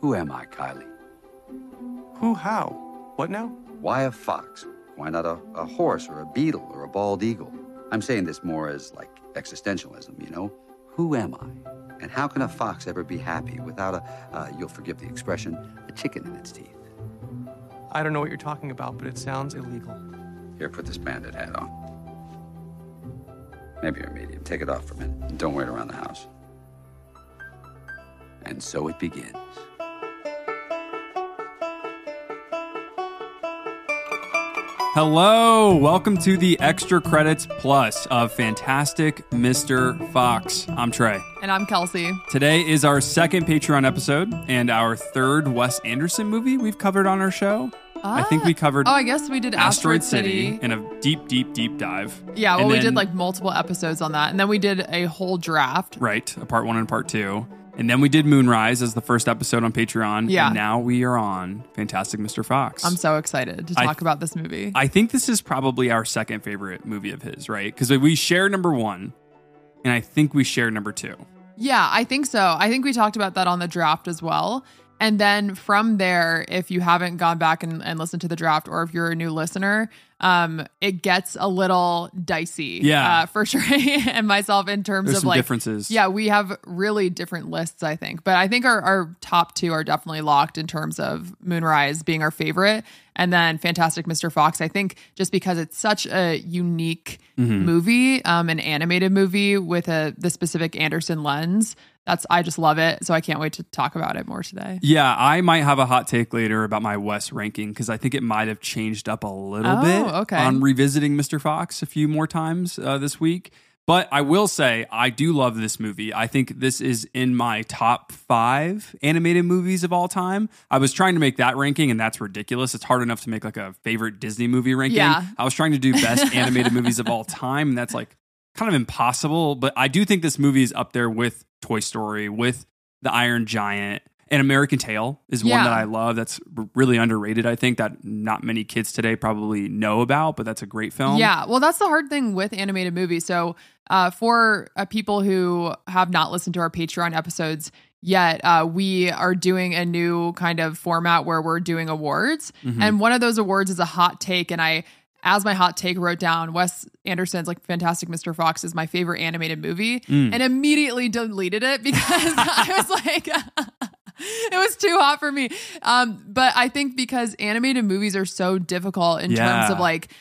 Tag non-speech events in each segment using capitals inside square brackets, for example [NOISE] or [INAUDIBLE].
Who am I, Kylie? Who, how? What now? Why a fox? Why not a, a horse or a beetle or a bald eagle? I'm saying this more as like existentialism, you know? Who am I? And how can a fox ever be happy without a, uh, you'll forgive the expression, a chicken in its teeth? I don't know what you're talking about, but it sounds illegal. Here, put this bandit hat on. Maybe you're a medium. Take it off for a minute. and Don't wear it around the house. And so it begins. Hello, welcome to the Extra Credits Plus of Fantastic Mr. Fox. I'm Trey. And I'm Kelsi. Today is our second Patreon episode and our third Wes Anderson movie we've covered on our show. I think we ah. covered Oh, I guess we did Asteroid Asteroid, City in a deep, deep, deep dive. Yeah, well, And we then- did like multiple episodes on that. And then we did a whole draft. Right, a part one and part two. And then we did Moonrise as the first episode on Patreon. Yeah. And now we are on Fantastic Mr. Fox. I'm so excited to I- talk about this movie. I think this is probably our second favorite movie of his, right? Because we share number one, and I think we share number two. yeah, I think so. I think we talked about that on the draft as well. And then from there, if you haven't gone back and, and listened to the draft, or if you're a new listener, um, it gets a little dicey. Yeah. uh, for [LAUGHS] sure. and myself in terms There's of like differences. Yeah, we have really different lists, I think. But I think our, our top two are definitely locked in terms of Moonrise being our favorite. And then Fantastic Mr. Fox, I think just because it's such a unique Mm-hmm. movie, um, an animated movie with a the specific Anderson lens. That's I just love it. So I can't wait to talk about it more today. Yeah, I might have a hot take later about my Wes ranking because I think it might have changed up a little Oh, bit okay. on revisiting Mr. Fox a few more times uh, this week. But I will say, I do love this movie. I think this is in my top five animated movies of all time. I was trying to make that ranking, and that's ridiculous. It's hard enough to make like a favorite Disney movie ranking. Yeah. I was trying to do best [LAUGHS] animated movies of all time, and that's like kind of impossible. But I do think this movie is up there with Toy Story, with The Iron Giant. And American Tail is one Yeah. that I love. That's really underrated. I think that not many kids today probably know about, but that's a great film. Yeah, well, that's the hard thing with animated movies. So, uh, for uh, people who have not listened to our Patreon episodes yet, uh, we are doing a new kind of format where we're doing awards, Mm-hmm. and one of those awards is a hot take, and I. As my hot take wrote down, Wes Anderson's like Fantastic Mr. Fox is my favorite animated movie, Mm. and immediately deleted it [LAUGHS] because I was like, [LAUGHS] it was too hot for me. Um, but I think because animated movies are so difficult in terms of like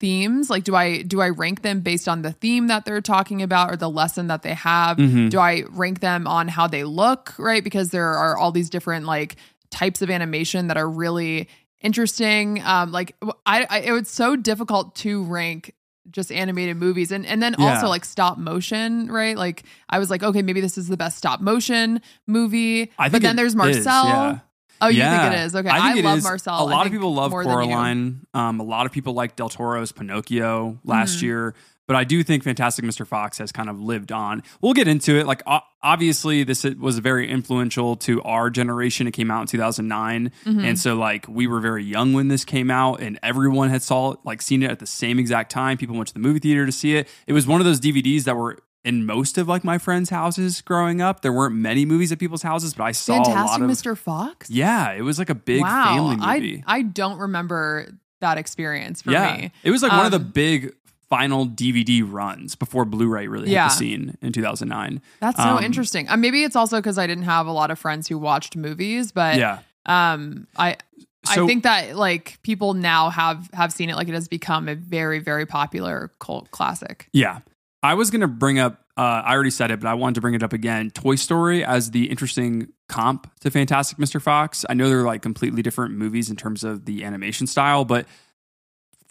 themes like do i do i rank them based on the theme that they're talking about or the lesson that they have Mhm. do i rank them on how they look right because there are all these different like types of animation that are really interesting um like i, I it was so difficult to rank just animated movies and and then Yeah. also like stop motion right like i was like okay maybe this is the best stop motion movie I but then there's is, marcel yeah. oh you Yeah. think it is okay I, i, it love is. marcel a lot of people love more than you. Coraline. Um, a lot of people like Del Toro's Pinocchio last Mhm. year. But I do think Fantastic Mr. Fox has kind of lived on. We'll get into it. Like, obviously, this was very influential to our generation. It came out in 2009. Mhm. And so, like, we were very young when this came out, and everyone had saw it, like, seen it at the same exact time. People went to the movie theater to see it. It was one of those DVDs that were in most of like my friends' houses growing up. There weren't many movies at people's houses, but I saw Fantastic of. Mr. Fox? Yeah, it was like a big wow. family movie. I I don't remember that experience for yeah, me. it was like one of the Um, big final DVD runs before Blu-ray really hit the scene in 2009. That's so um, interesting. Uh, maybe it's also because I didn't have a lot of friends who watched movies, but yeah, um, I So- I think that like people now have have seen it. Like it has become a very very popular cult classic. yeah. I was gonna bring up. Uh, I already said it, but I wanted to bring it up again. Toy Story as the interesting comp to Fantastic Mr. Fox. I know they're like completely different movies in terms of the animation style, but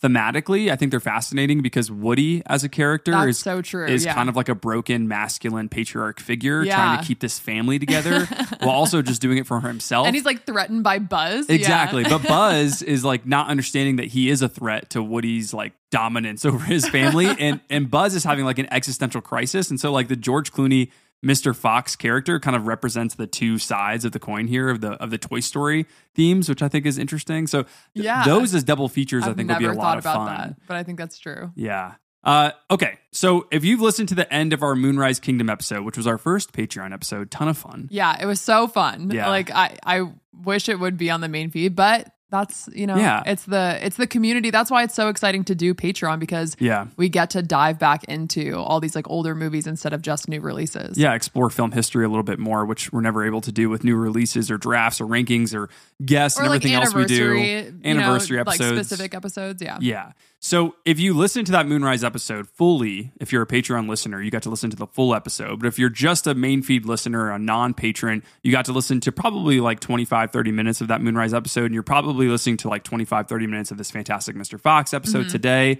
thematically, I think they're fascinating because Woody as a character That's is so true. is yeah. kind of like a broken masculine patriarch figure Yeah. trying to keep this family together [LAUGHS] while also just doing it for himself. and he's like threatened by Buzz. Yeah. Exactly. But [LAUGHS] Buzz is like not understanding that he is a threat to Woody's like dominance over his family. [LAUGHS] and and Buzz is having like an existential crisis. And so like the George Clooney Mr. Fox character kind of represents the two sides of the coin here of the of the Toy Story themes, which I think is interesting. So th- Yeah. those as double features I I've think will never be a lot of about fun. that, but I think that's true. Yeah. Uh, okay, so if you've listened to the end of our Moonrise Kingdom episode, which was our first Patreon episode, ton of fun. Yeah, it was so fun. Yeah. Like I, I wish it would be on the main feed, but that's you know, Yeah. it's the it's the community. That's why it's so exciting to do Patreon because Yeah. we get to dive back into all these like older movies instead of just new releases. Yeah, explore film history a little bit more, which we're never able to do with new releases or drafts or rankings or guests Or and like everything else we do. anniversary, know, Anniversary like episodes. specific episodes. Yeah. Yeah. So if you listen to that Moonrise episode fully, if you're a Patreon listener, you got to listen to the full episode. But if you're just a main feed listener, a non patron, you got to listen to probably like 25, 30 minutes of that Moonrise episode. And you're probably listening to like 25, 30 minutes of this Fantastic Mr. Fox episode mm-hmm. today.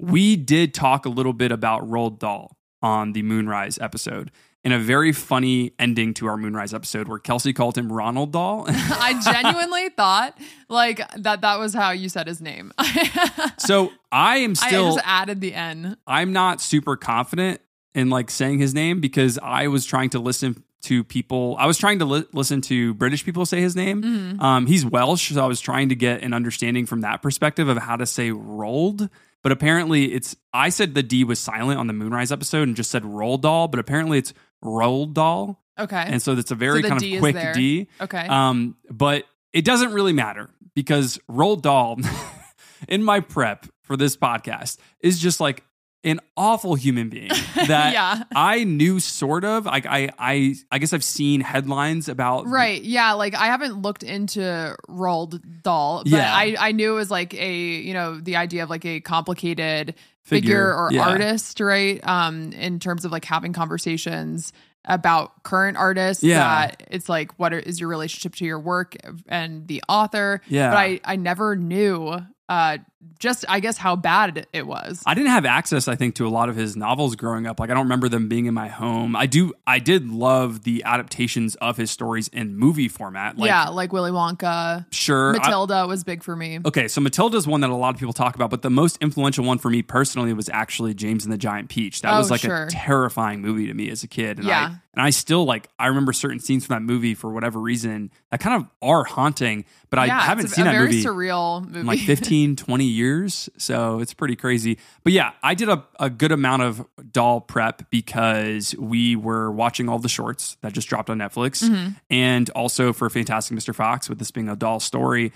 We did talk a little bit about Roald Dahl on the Moonrise episode. And a very funny ending to our Moonrise episode where Kelsi called him Ronald Doll. [LAUGHS] I genuinely [LAUGHS] thought like that that was how you said his name. [LAUGHS] so I am still I just added the N. I'm not super confident in like saying his name because I was trying to listen to people. I was trying to li- listen to British people say his name. Mm-hmm. Um, he's Welsh, so I was trying to get an understanding from that perspective of how to say rolled. But apparently, it's I said the D was silent on the Moonrise episode and just said roll doll, but apparently it's rolled doll, Okay. and so it's a very the kind D of quick. D. okay. Um, but it doesn't really matter because Roald Dahl, [LAUGHS] in my prep for this podcast, is just like an awful human being [LAUGHS] that Yeah. I knew sort of. Like I, I, I guess I've seen headlines about. Right. Yeah. Like I haven't looked into Roald Dahl, but Yeah. I, I knew it was like a, you know, the idea of like a complicated figure, Figure, or yeah. artist, right? Um, in terms of like having conversations about current artists. Yeah. That it's like, what is your relationship to your work and the author? Yeah. But I, I never knew, uh, just I guess how bad it was. I didn't have access, I think, to a lot of his novels growing up. Like I don't remember them being in my home. I do. I did love the adaptations of his stories in movie format. Like, yeah. Like Willy Wonka. sure. I- Matilda was big for me. Okay, so Matilda's one that a lot of people talk about, but the most influential one for me personally was actually James and the Giant Peach. That Oh, was like sure. a terrifying movie to me as a kid. And Yeah. I, and I still like I remember certain scenes from that movie for whatever reason that kind of are haunting, but I haven't a, seen a that very movie surreal movie. like [LAUGHS] 15, 20 years. So it's pretty crazy. But yeah, I did a, a good amount of Dahl prep because we were watching all the shorts that just dropped on Netflix Mm-hmm. and also for Fantastic Mr. Fox with this being a Dahl story.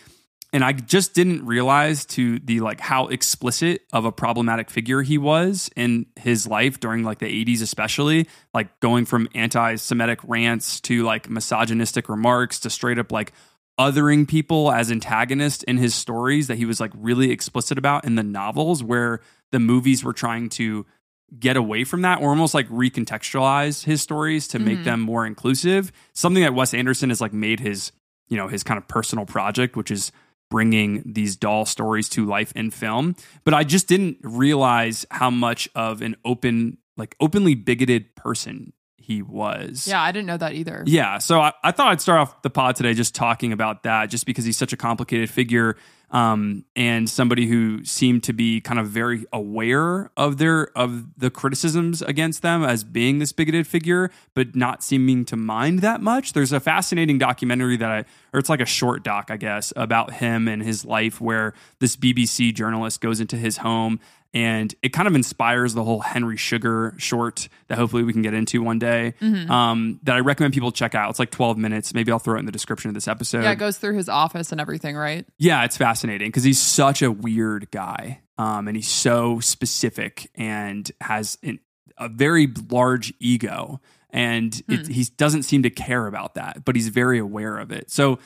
And I just didn't realize to the like how explicit of a problematic figure he was in his life during like the 80s, especially like going from anti Semitic rants to like misogynistic remarks to straight up like othering people as antagonists in his stories that he was like really explicit about in the novels where the movies were trying to get away from that or almost like recontextualize his stories to make Mhm. them more inclusive something that wes anderson has like made his you know his kind of personal project which is bringing these Dahl stories to life in film but i just didn't realize how much of an open like openly bigoted person he was yeah, I didn't know that either. yeah, so I, I thought I'd start off the pod today just talking about that, just because he's such a complicated figure um, and somebody who seemed to be kind of very aware of their of the criticisms against them as being this bigoted figure, but not seeming to mind that much. There's a fascinating documentary that I, or it's like a short doc, I guess, about him and his life, where this BBC journalist goes into his home and it kind of inspires the whole Henry Sugar short that hopefully we can get into one day. Mm-hmm. Um, that I recommend people check out. It's like 12 minutes. Maybe I'll throw it in the description of this episode. Yeah, it goes through his office and everything, right? Yeah, it's fascinating because he's such a weird guy, um, and he's so specific and has an, a very large ego, and it, he doesn't seem to care about that, but he's very aware of it. So,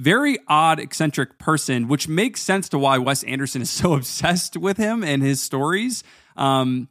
very odd, eccentric person, which makes sense to why Wes Anderson is [LAUGHS] so obsessed with him and his stories. Um,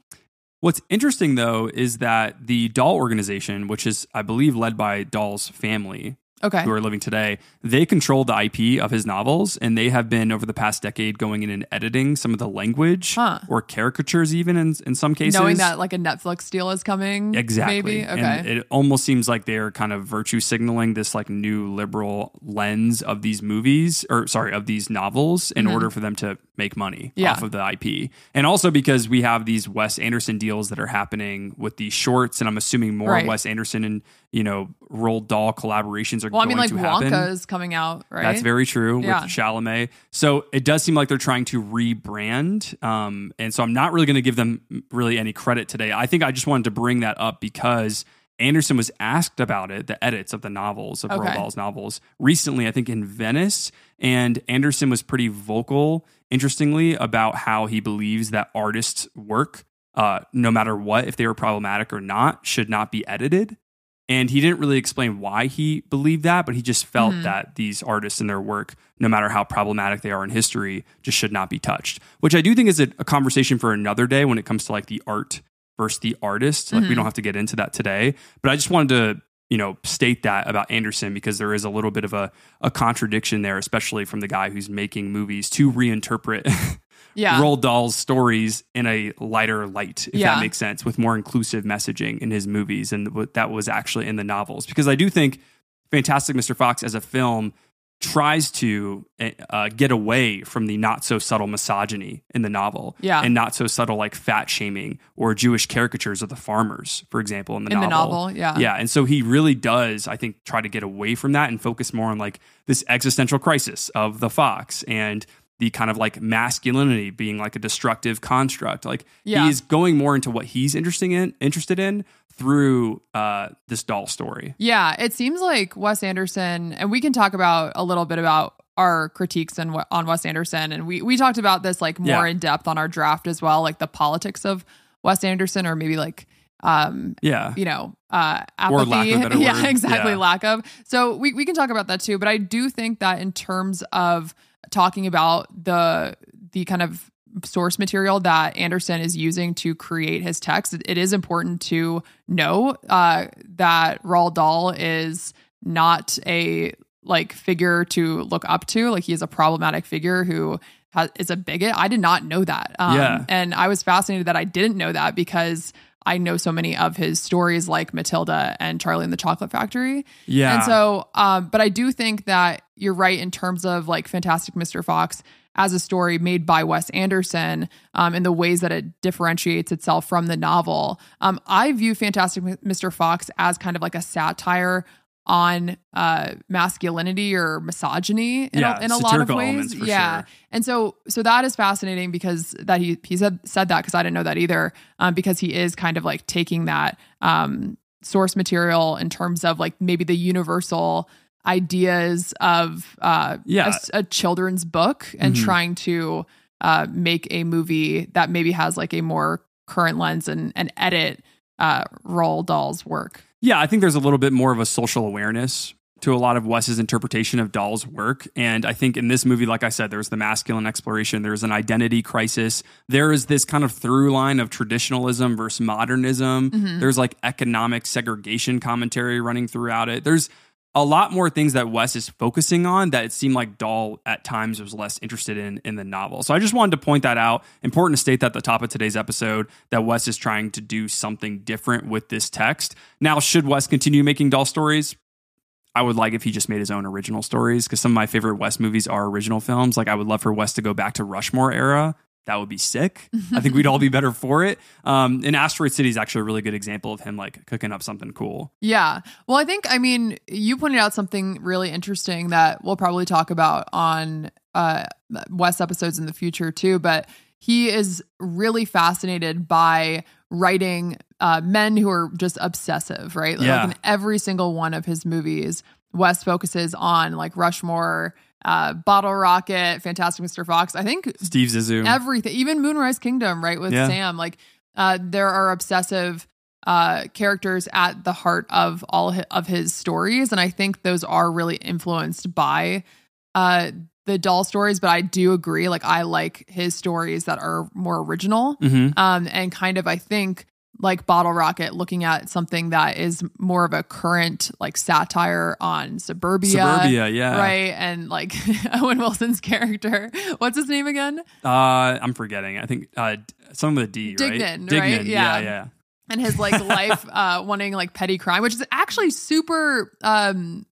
What's interesting though is that the Dahl organization, which is, I believe, led by Dahl's family, Okay. who are living today, they control the IP of his novels, and they have been over the past decade going in and editing some of the language Huh. or caricatures, even in in some cases. Knowing that like a Netflix deal is coming. Exactly. Maybe. Okay. And it almost seems like they're kind of virtue signaling this like new liberal lens of these movies or sorry, of these novels in Mm-hmm. order for them to make money Yeah. off of the IP. And also because we have these Wes Anderson deals that are happening with these shorts, and I'm assuming more Right. Wes Anderson and you know Roald Dahl collaborations are going to happen. Well, I mean, like. Wonka is coming out, right? That's very true Yeah. with Chalamet. So it does seem like they're trying to rebrand. Um, and so I'm not really going to give them really any credit today. I think I just wanted to bring that up because Anderson was asked about it, the edits of the novels, of Okay. Roald Dahl's novels, recently, I think in Venice. And Anderson was pretty vocal, interestingly, about how he believes that artists' work, uh, no matter what, if they were problematic or not, should not be edited. And he didn't really explain why he believed that, but he just felt Mhm. that these artists and their work, no matter how problematic they are in history, just should not be touched. Which I do think is a, a conversation for another day when it comes to like the art versus the artist. Like we Mhm. don't have to get into that today. But I just wanted to, you know, state that about Anderson because there is a little bit of a, a contradiction there, especially from the guy who's making movies to reinterpret [LAUGHS] yeah. Roald Dahl's stories in a lighter light, if Yeah. that makes sense, with more inclusive messaging in his movies and what that was actually in the novels. Because I do think Fantastic Mr. Fox as a film tries to uh, get away from the not so subtle misogyny in the novel Yeah. and not so subtle like fat shaming or Jewish caricatures of the farmers, for example, in the in novel. the novel, yeah. Yeah. And so he really does, I think, try to get away from that and focus more on like this existential crisis of the fox and the kind of like masculinity being like a destructive construct. Like Yeah. he's going more into what he's interesting in interested in through uh this Dahl story. Yeah, it seems like Wes Anderson, and we can talk about a little bit about our critiques on, on Wes Anderson, and we we talked about this like more Yeah. in depth on our draft as well, like the politics of Wes Anderson, or maybe like um Yeah. you know uh apathy. lack of [LAUGHS] yeah, word. exactly, Yeah. lack of. So we we can talk about that too, but I do think that in terms of talking about the the kind of source material that Anderson is using to create his text, it- is important to know uh, that Roald Dahl is not a like figure to look up to. Like he is a problematic figure who has, is a bigot. I did not know that. Um, Yeah. And I was fascinated that I didn't know that because I know so many of his stories like Matilda and Charlie and the Chocolate Factory. Yeah. And so, um, but I do think that you're right in terms of like Fantastic Mr. Fox as a story made by Wes Anderson um, in the ways that it differentiates itself from the novel. Um, I view Fantastic Mr. Fox as kind of like a satire on uh, masculinity or misogyny in Yeah, a, in a lot of ways. for yeah, sure. and so so that is fascinating because that he he said said that because I didn't know that either. Um, because he is kind of like taking that um source material in terms of like maybe the universal ideas of uh Yeah. a a, children's book and Mhm. trying to uh make a movie that maybe has like a more current lens and and edit uh Roald Dahl's work. Yeah, I think there's a little bit more of a social awareness to a lot of Wes's interpretation of Dahl's work. And I think in this movie, like I said, there's the masculine exploration, there's an identity crisis, there is this kind of through line of traditionalism versus modernism. Mhm. There's like economic segregation commentary running throughout it. There's a lot more things that Wes is focusing on that it seemed like Dahl at times was less interested in in the novel. So I just wanted to point that out. Important to state that at the top of today's episode that Wes is trying to do something different with this text. Now, should Wes continue making Dahl stories? I would like if he just made his own original stories because some of my favorite Wes movies are original films. Like I would love for Wes to go back to Rushmore era. That would be sick. [LAUGHS] I think we'd all be better for it. Um, and Asteroid City is actually a really good example of him like cooking up something cool. Yeah. Well, I think I mean you pointed out something really interesting that we'll probably talk about on uh Wes episodes in the future too, but he is really fascinated by writing uh men who are just obsessive, right? Yeah. Like in every single one of his movies, Wes focuses on like Rushmore, uh Bottle Rocket, Fantastic Mr. Fox. I think Steve Zissou. everything even moonrise kingdom right with Yeah. sam like uh there are obsessive uh characters at the heart of all of his stories and i think those are really influenced by uh the Dahl stories but i do agree like i like his stories that are more original Mhm. um and kind of i think like bottle rocket looking at something that is more of a current like satire on suburbia Suburbia, yeah. right and like [LAUGHS] owen wilson's character what's his name again Uh, I'm forgetting. I think uh, some of the D, Dignan, right? right? Yeah, Yeah. yeah. and his like [LAUGHS] life uh wanting like petty crime which is actually super um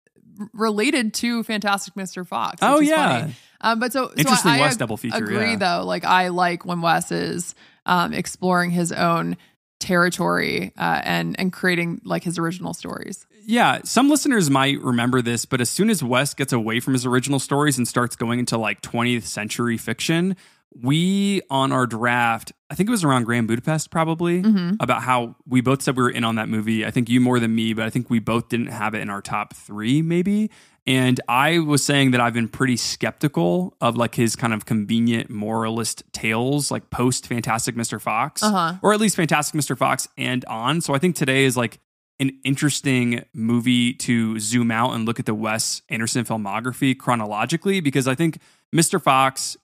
related to fantastic mr fox which Oh is yeah. funny. Um, but so, so Interesting I, I Wes ag- double feature, Agree yeah. though. Like I like when Wes is um, exploring his own territory uh, and and creating like his original stories. Yeah, some listeners might remember this, but as soon as Wes gets away from his original stories and starts going into like 20th century fiction, we on our draft, I think it was around Grand Budapest probably, Mm-hmm. about how we both said we were in on that movie. I think you more than me, but I think we both didn't have it in our top three, maybe. And I was saying that I've been pretty skeptical of like his kind of convenient moralist tales, like post Fantastic Mr. Fox, Uh-huh. or at least Fantastic Mr. Fox and on. So I think today is like an interesting movie to zoom out and look at the Wes Anderson filmography chronologically because I think Mr. Fox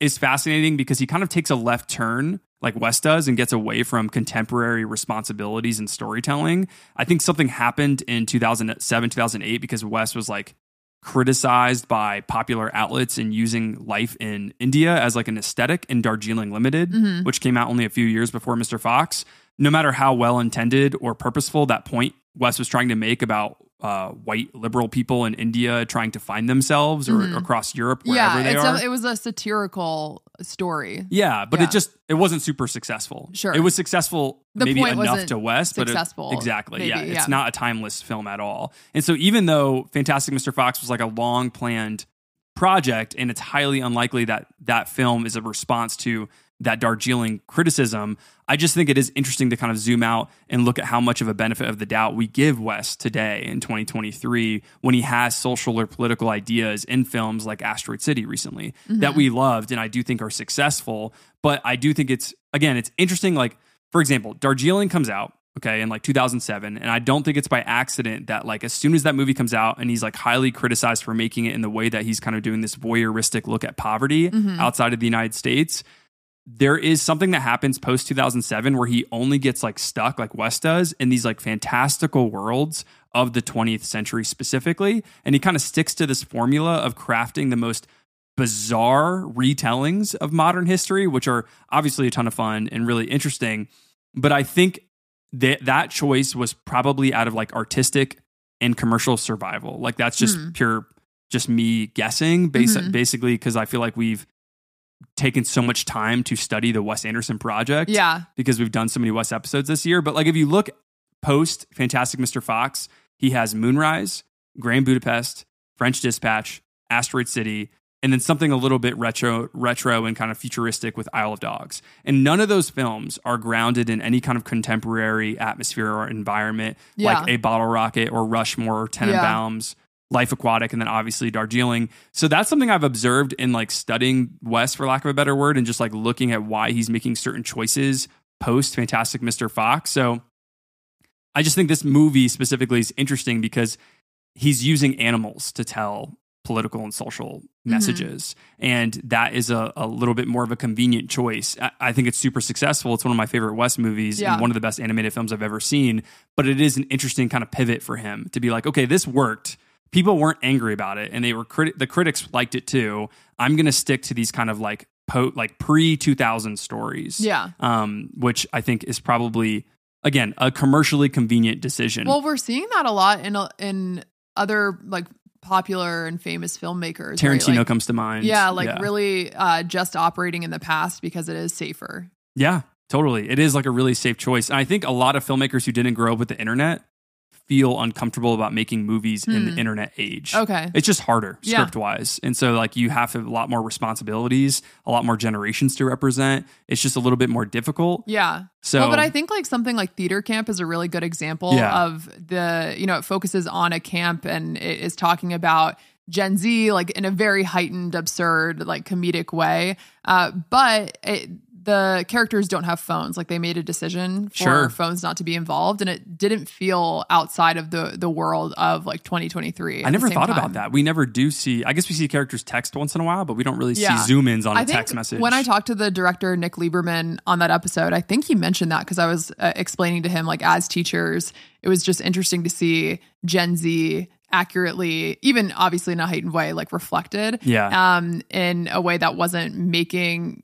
is fascinating because he kind of takes a left turn like Wes does and gets away from contemporary responsibilities and storytelling. I think something happened in 2007, 2008 because Wes was like criticized by popular outlets in using life in India as like an aesthetic in Darjeeling Limited, Mhm. which came out only a few years before Mr. Fox. No matter how well intended or purposeful that point Wes was trying to make about uh, white liberal people in India trying to find themselves or Mhm. across Europe, wherever Yeah, they it's are. a, it was a satirical story. Yeah, but Yeah. it just it wasn't super successful. Sure. it was successful The maybe enough to Wes, but it- successful, exactly. yeah, maybe, it's not a timeless film at all. And so even though Fantastic Mr. Fox was like a long planned project, and it's highly unlikely that that film is a response to that Darjeeling criticism. I just think it is interesting to kind of zoom out and look at how much of a benefit of the doubt we give Wes today in 2023 when he has social or political ideas in films like Asteroid City recently that we loved and I do think are successful. But I do think it's, again, it's interesting. Like, for example, Darjeeling comes out, okay, in like 2007. And I don't think it's by accident that, like, as soon as that movie comes out and he's like highly criticized for making it in the way that he's kind of doing this voyeuristic look at poverty Mhm. outside of the United States, there is something that happens post 2007 where he only gets like stuck like Wes does in these like fantastical worlds of the 20th century specifically and he kind of sticks to this formula of crafting the most bizarre retellings of modern history which are obviously a ton of fun and really interesting but I think that that choice was probably out of like artistic and commercial survival like that's just Hmm. pure just me guessing basi- Mhm. basically because I feel like we've taken so much time to study the Wes Anderson project Yeah. because we've done so many Wes episodes this year. But like if you look post Fantastic Mr. Fox, he has Moonrise, Grand Budapest, French Dispatch, Asteroid City, and then something a little bit retro, retro and kind of futuristic with Isle of Dogs. And none of those films are grounded in any kind of contemporary atmosphere or environment, like a Bottle Rocket or Rushmore or Tenenbaums. Life Aquatic and then obviously Darjeeling. So that's something I've observed in like studying Wes, for lack of a better word, and just like looking at why he's making certain choices post Fantastic Mr. Fox. So I just think this movie specifically is interesting because he's using animals to tell political and social mm-hmm. messages. And that is a, a little bit more of a convenient choice. I, I think it's super successful. It's one of my favorite Wes movies Yeah. and one of the best animated films I've ever seen. But it is an interesting kind of pivot for him to be like, okay, this worked. People weren't angry about it, and they were criti- the critics liked it too. I'm going to stick to these kind of like po- like pre 2000 stories Yeah. um, which I think is probably again a commercially convenient decision. Well, we're seeing that a lot in in other like popular and famous filmmakers. right? Tarantino Like, comes to mind. Yeah, like really uh, just operating in the past because it is safer. yeah, totally. It is like a really safe choice, and I think a lot of filmmakers who didn't grow up with the internet feel uncomfortable about making movies in Hmm. the internet age. Okay. It's just harder Yeah. script wise. And so like you have a lot more responsibilities, a lot more generations to represent. It's just a little bit more difficult. Yeah. So well, but I think like something like theater camp is a really good example Yeah. of the, you know, it focuses on a camp and it is talking about Gen Z like in a very heightened, absurd, like comedic way. Uh, but it, the characters don't have phones. Like they made a decision for Sure. phones not to be involved, and it didn't feel outside of the the world of like 2023. I never thought time. about that. We never do see. I guess we see characters text once in a while, but we don't really Yeah. see zoom ins on a I think text message. When I talked to the director Nick Lieberman on that episode, I think he mentioned that because I was uh, explaining to him like as teachers, it was just interesting to see Gen Z accurately, even obviously in a heightened way, like reflected, yeah, um, in a way that wasn't making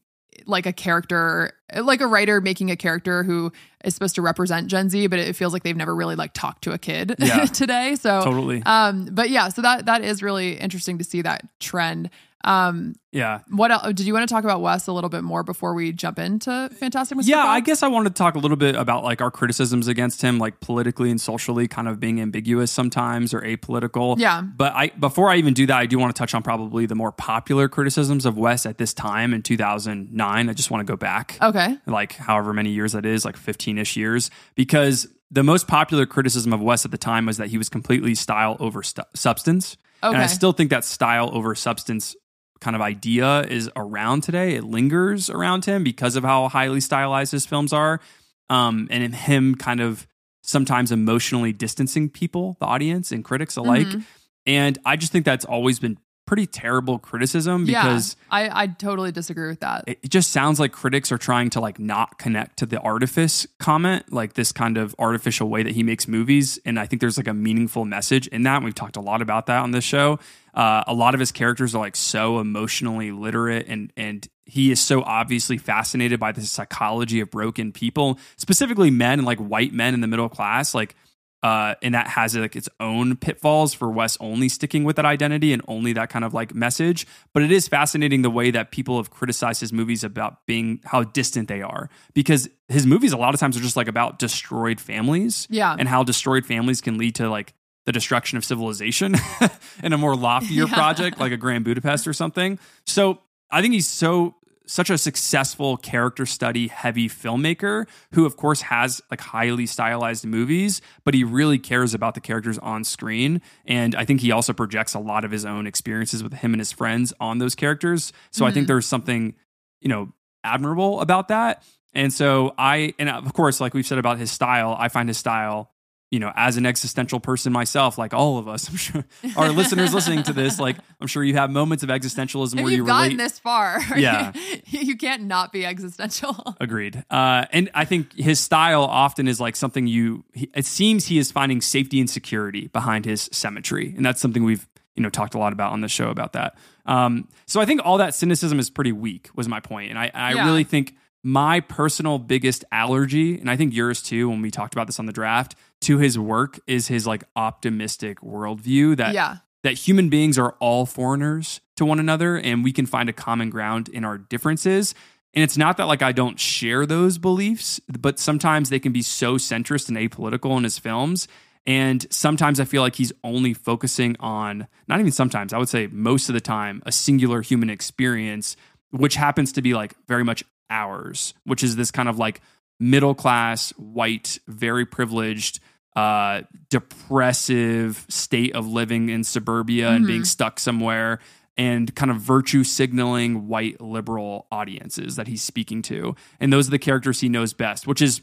like a character like a writer making a character who is supposed to represent Gen Z, but it feels like they've never really like talked to a kid [LAUGHS] Yeah. today. So totally. um, but yeah, so that that is really interesting to see that trend. Um, Yeah. what else, did you want to talk about Wes a little bit more before we jump into Fantastic Mr. Yeah, I guess I wanted to talk a little bit about like our criticisms against him, like politically and socially, kind of being ambiguous sometimes or apolitical. Yeah. But I before I even do that, I do want to touch on probably the more popular criticisms of Wes at this time in 2009. I just want to go back. Okay. like however many years that is, like 15 ish years, because the most popular criticism of Wes at the time was that he was completely style over stu- substance. And I still think that style over substance kind of idea is around today. It lingers around him because of how highly stylized his films are. Um, and him kind of sometimes emotionally distancing people, the audience and critics alike. Mhm. And I just think that's always been pretty terrible criticism because yeah, I, I totally disagree with that. it it just sounds like critics are trying to like not connect to the artifice comment like this kind of artificial way that he makes movies and i think there's like a meaningful message in that we've talked a lot about that on this show uh, a lot of his characters are like so emotionally literate and and he is so obviously fascinated by the psychology of broken people specifically men and like white men in the middle class like uh, and that has like its own pitfalls for Wes only sticking with that identity and only that kind of like message. But it is fascinating the way that people have criticized his movies about being how distant they are because his movies a lot of times are just like about destroyed families Yeah. and how destroyed families can lead to like the destruction of civilization [LAUGHS] in a more loftier Yeah. project like a Grand Budapest or something. So I think he's so such a successful character study heavy filmmaker who of course has like highly stylized movies but he really cares about the characters on screen and i think he also projects a lot of his own experiences with him and his friends on those characters so i think mm-hmm. there's something you know admirable about that and so i and of course like we've said about his style i find his style you know as an existential person myself like all of us [LAUGHS] i'm sure our listeners listening to this like i'm sure you have moments of existentialism if where you you've gotten relate this far, [LAUGHS] Yeah. you can't not be existential. [LAUGHS] Agreed. Uh, and I think his style often is like something you. He, it seems he is finding safety and security behind his symmetry, and that's something we've you know talked a lot about on the show about that. Um, so I think all that cynicism is pretty weak. Was my point, and I, I Yeah. really think my personal biggest allergy, and I think yours too, when we talked about this on the draft, to his work is his like optimistic worldview that yeah. that human beings are all foreigners to one another and we can find a common ground in our differences. And it's not that like I don't share those beliefs, but sometimes they can be so centrist and apolitical in his films. And sometimes I feel like he's only focusing on, not even sometimes, I would say most of the time, a singular human experience, which happens to be like very much ours, which is this kind of like middle class, white, very privileged, uh, depressive state of living in suburbia and being stuck somewhere and kind of virtue signaling white liberal audiences that he's speaking to. And those are the characters he knows best, which is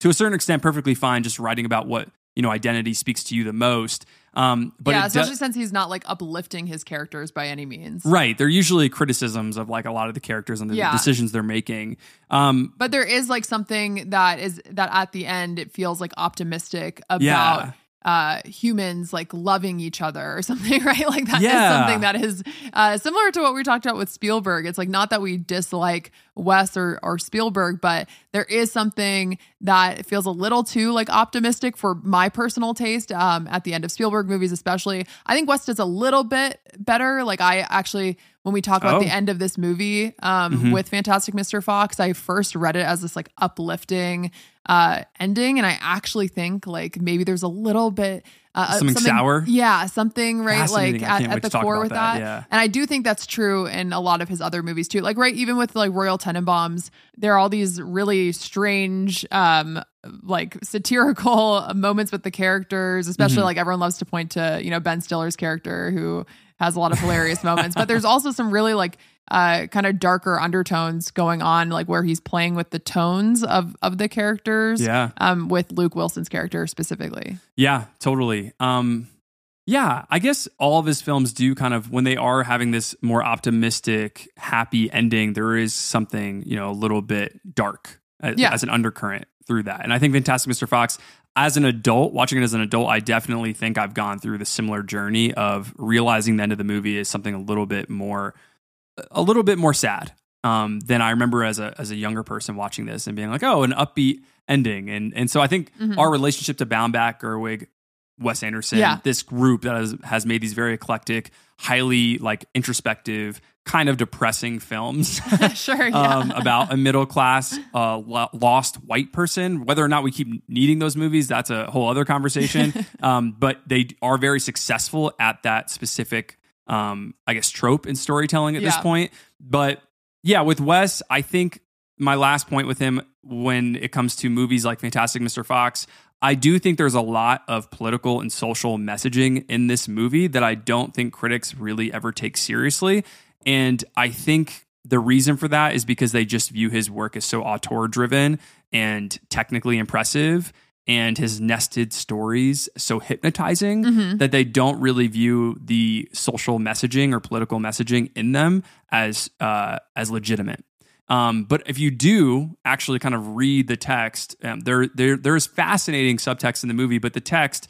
to a certain extent perfectly fine just writing about what, you know, identity speaks to you the most. Um, but yeah, it do- especially since he's not like uplifting his characters by any means. Right. They're usually criticisms of like a lot of the characters and the Yeah. decisions they're making. Um, But there is like something that is that at the end it feels like optimistic about Yeah. uh humans like loving each other or [LAUGHS] something, right? Like that is Yeah. something that is uh similar to what we talked about with Spielberg. It's like not that we dislike Wes or or Spielberg, but there is something that feels a little too like optimistic for my personal taste um at the end of Spielberg movies especially. I think Wes does a little bit better. Like I actually when we talk about Oh. the end of this movie um, Mhm. with Fantastic Mr. Fox, I first read it as this like uplifting uh, ending, and I actually think like maybe there's a little bit uh, Something sour? yeah, something right like at, at the core with that, that. yeah. And I do think that's true in a lot of his other movies too. Like right, even with like Royal Tenenbaums, there are all these really strange um like satirical [LAUGHS] moments with the characters, especially Mhm. like everyone loves to point to, you know, Ben Stiller's character who has a lot of hilarious moments. But there's also some really like uh kind of darker undertones going on, like where he's playing with the tones of of the characters. Yeah. Um with Luke Wilson's character specifically. Yeah, totally. Um, yeah, I guess all of his films do kind of when they are having this more optimistic, happy ending. There is something you know a little bit dark as, Yeah. as an undercurrent through that, and I think Fantastic Mr. Fox. As an adult, watching it as an adult, I definitely think I've gone through the similar journey of realizing the end of the movie is something a little bit more, a little bit more sad um, than I remember as a as a younger person watching this and being like, oh, an upbeat ending, and and so I think Mhm. our relationship to Baumbach, Gerwig, Wes Anderson, Yeah. this group that has, has made these very eclectic, highly like introspective, kind of depressing films. [LAUGHS] sure. [LAUGHS] Yeah. um, about a middle class uh, lo- lost white person. Whether or not we keep needing those movies, that's a whole other conversation. [LAUGHS] um, but they are very successful at that specific, um, I guess, trope in storytelling at this point. But yeah, with Wes, I think my last point with him when it comes to movies like Fantastic Mr. Fox, I do think there's a lot of political and social messaging in this movie that I don't think critics really ever take seriously. And I think the reason for that is because they just view his work as so auteur driven and technically impressive and his nested stories so hypnotizing Mhm. that they don't really view the social messaging or political messaging in them as uh, as legitimate. Um, but if you do actually kind of read the text, um, there there there's fascinating subtext in the movie, but the text,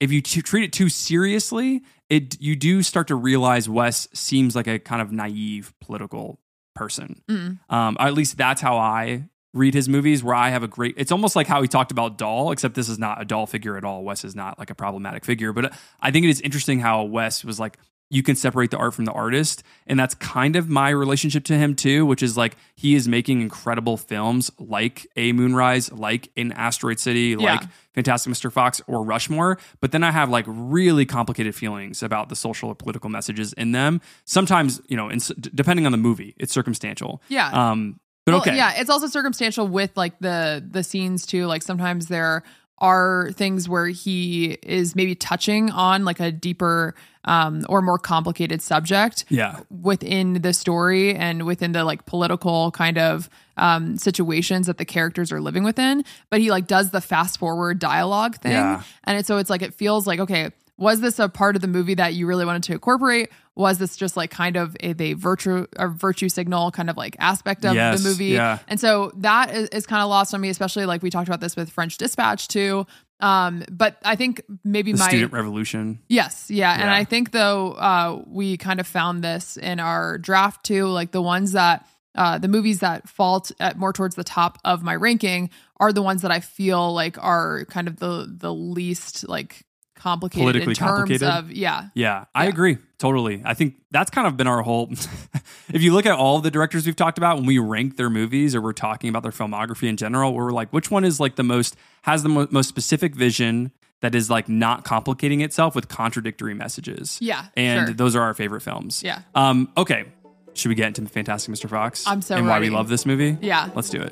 if you t- treat it too seriously, it you do start to realize Wes seems like a kind of naive political person. Mm. Um, at least that's how I read his movies, where I have a great. It's almost like how he talked about Dahl, except this is not a Dahl figure at all. Wes is not like a problematic figure, but I think it is interesting how Wes was like. You can separate the art from the artist. And that's kind of my relationship to him too, which is like he is making incredible films like A Moonrise, like in Asteroid City, Yeah. like Fantastic Mr. Fox or Rushmore. But then I have like really complicated feelings about the social or political messages in them. Sometimes, you know, in, depending on the movie, it's circumstantial. Yeah. Um, but Well, okay. Yeah, it's also circumstantial with like the the scenes too. Like sometimes there are things where he is maybe touching on like a deeper um or more complicated subject Yeah. within the story and within the like political kind of um situations that the characters are living within but he like does the fast forward dialogue thing Yeah. and it, so it's like it feels like okay was this a part of the movie that you really wanted to incorporate was this just like kind of a, virtue a virtue signal kind of like aspect of Yes, the movie yeah. and so that is, is kind of lost on me especially like we talked about this with french dispatch too um but i think maybe The my student revolution. Yes, yeah. And I think though uh we kind of found this in our draft too, like the ones that uh the movies that fall t- at more towards the top of my ranking are the ones that I feel like are kind of the the least like complicated Politically in terms complicated? of yeah. Yeah, I agree totally. I think that's kind of been our whole. [LAUGHS] if you look at all the directors we've talked about when we rank their movies or we're talking about their filmography in general, we're like, which one is like the most has the mo- most specific vision that is like not complicating itself with contradictory messages. Yeah, and sure. those are our favorite films. Yeah. Um. Okay. Should we get into Fantastic Mr. Fox? I'm so and why we love this movie. Yeah. Let's do it.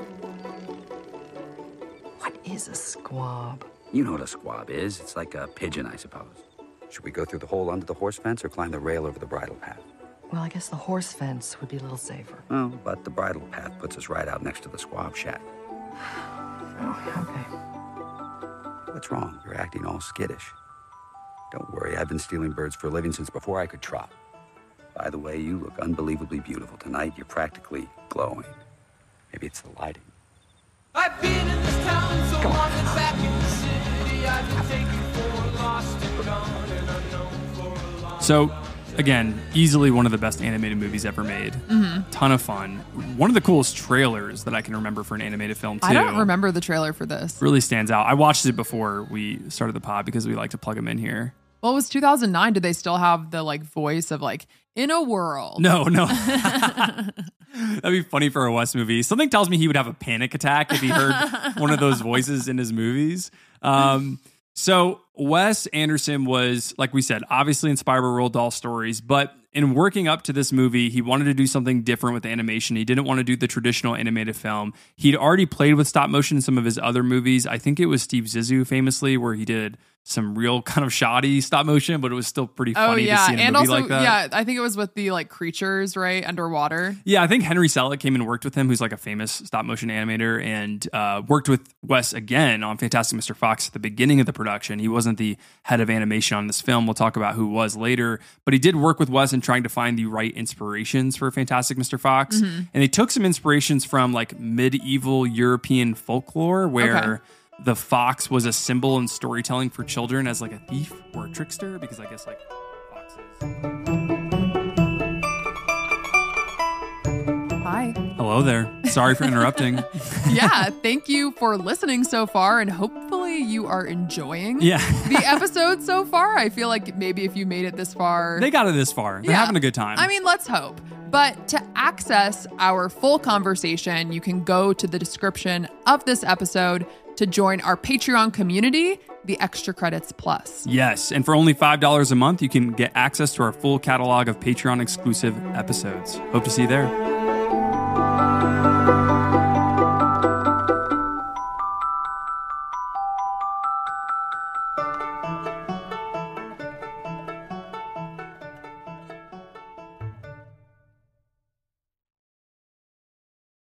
What is a squab? You know what a squab is. It's like a pigeon, I suppose. Should we go through the hole under the horse fence or climb the rail over the bridle path? Well, I guess the horse fence would be a little safer. Oh, but the bridle path puts us right out next to the squab shack. [SIGHS] Oh, okay. What's wrong? You're acting all skittish. Don't worry, I've been stealing birds for a living since before I could trot. By the way, you look unbelievably beautiful tonight. You're practically glowing. Maybe it's the lighting. I've been in this town so long and back in the city. I've been taken So, again, easily one of the best animated movies ever made. Mm-hmm. Ton of fun. One of the coolest trailers that I can remember for an animated film too. I don't remember the trailer for this. Really stands out. I watched it before we started the pod because we like to plug them in here. Well, it was 2009. Did they still have the like voice of like in a world? No, no. [LAUGHS] [LAUGHS] That'd be funny for a Wes movie. Something tells me he would have a panic attack if he heard one of those voices in his movies. Um, so Wes Anderson was, like we said, obviously inspired by Roald Dahl stories, but in working up to this movie, he wanted to do something different with animation. He didn't want to do the traditional animated film. He'd already played with stop motion in some of his other movies. I think it was Steve Zissou famously, where he did some real kind of shoddy stop motion, but it was still pretty Oh funny to see in a and movie also like that. yeah, I think it was with the like creatures right underwater. Yeah, I think Henry Selick came and worked with him, who's like a famous stop motion animator, and uh, worked with Wes again on Fantastic Mr. Fox at the beginning of the production. He wasn't the head of animation on this film. We'll talk about who was later, but he did work with Wes in trying to find the right inspirations for Fantastic Mr. Fox. Mm-hmm. And they took some inspirations from like medieval European folklore, where. Okay. The fox was a symbol in storytelling for children as like a thief or a trickster, because I guess like foxes. Hi. Hello there. Sorry for interrupting. [LAUGHS] [LAUGHS] yeah, thank you for listening so far, and hopefully you are enjoying Yeah. the episode so far. I feel like maybe if you made it this far, They got it this far. They're Yeah. having a good time. I mean, let's hope. But to access our full conversation, you can go to the description of this episode to join our Patreon community, the Extra Credits Plus. yes. And for only $5 a month, you can get access to our full catalog of Patreon exclusive episodes. Hope to see you there.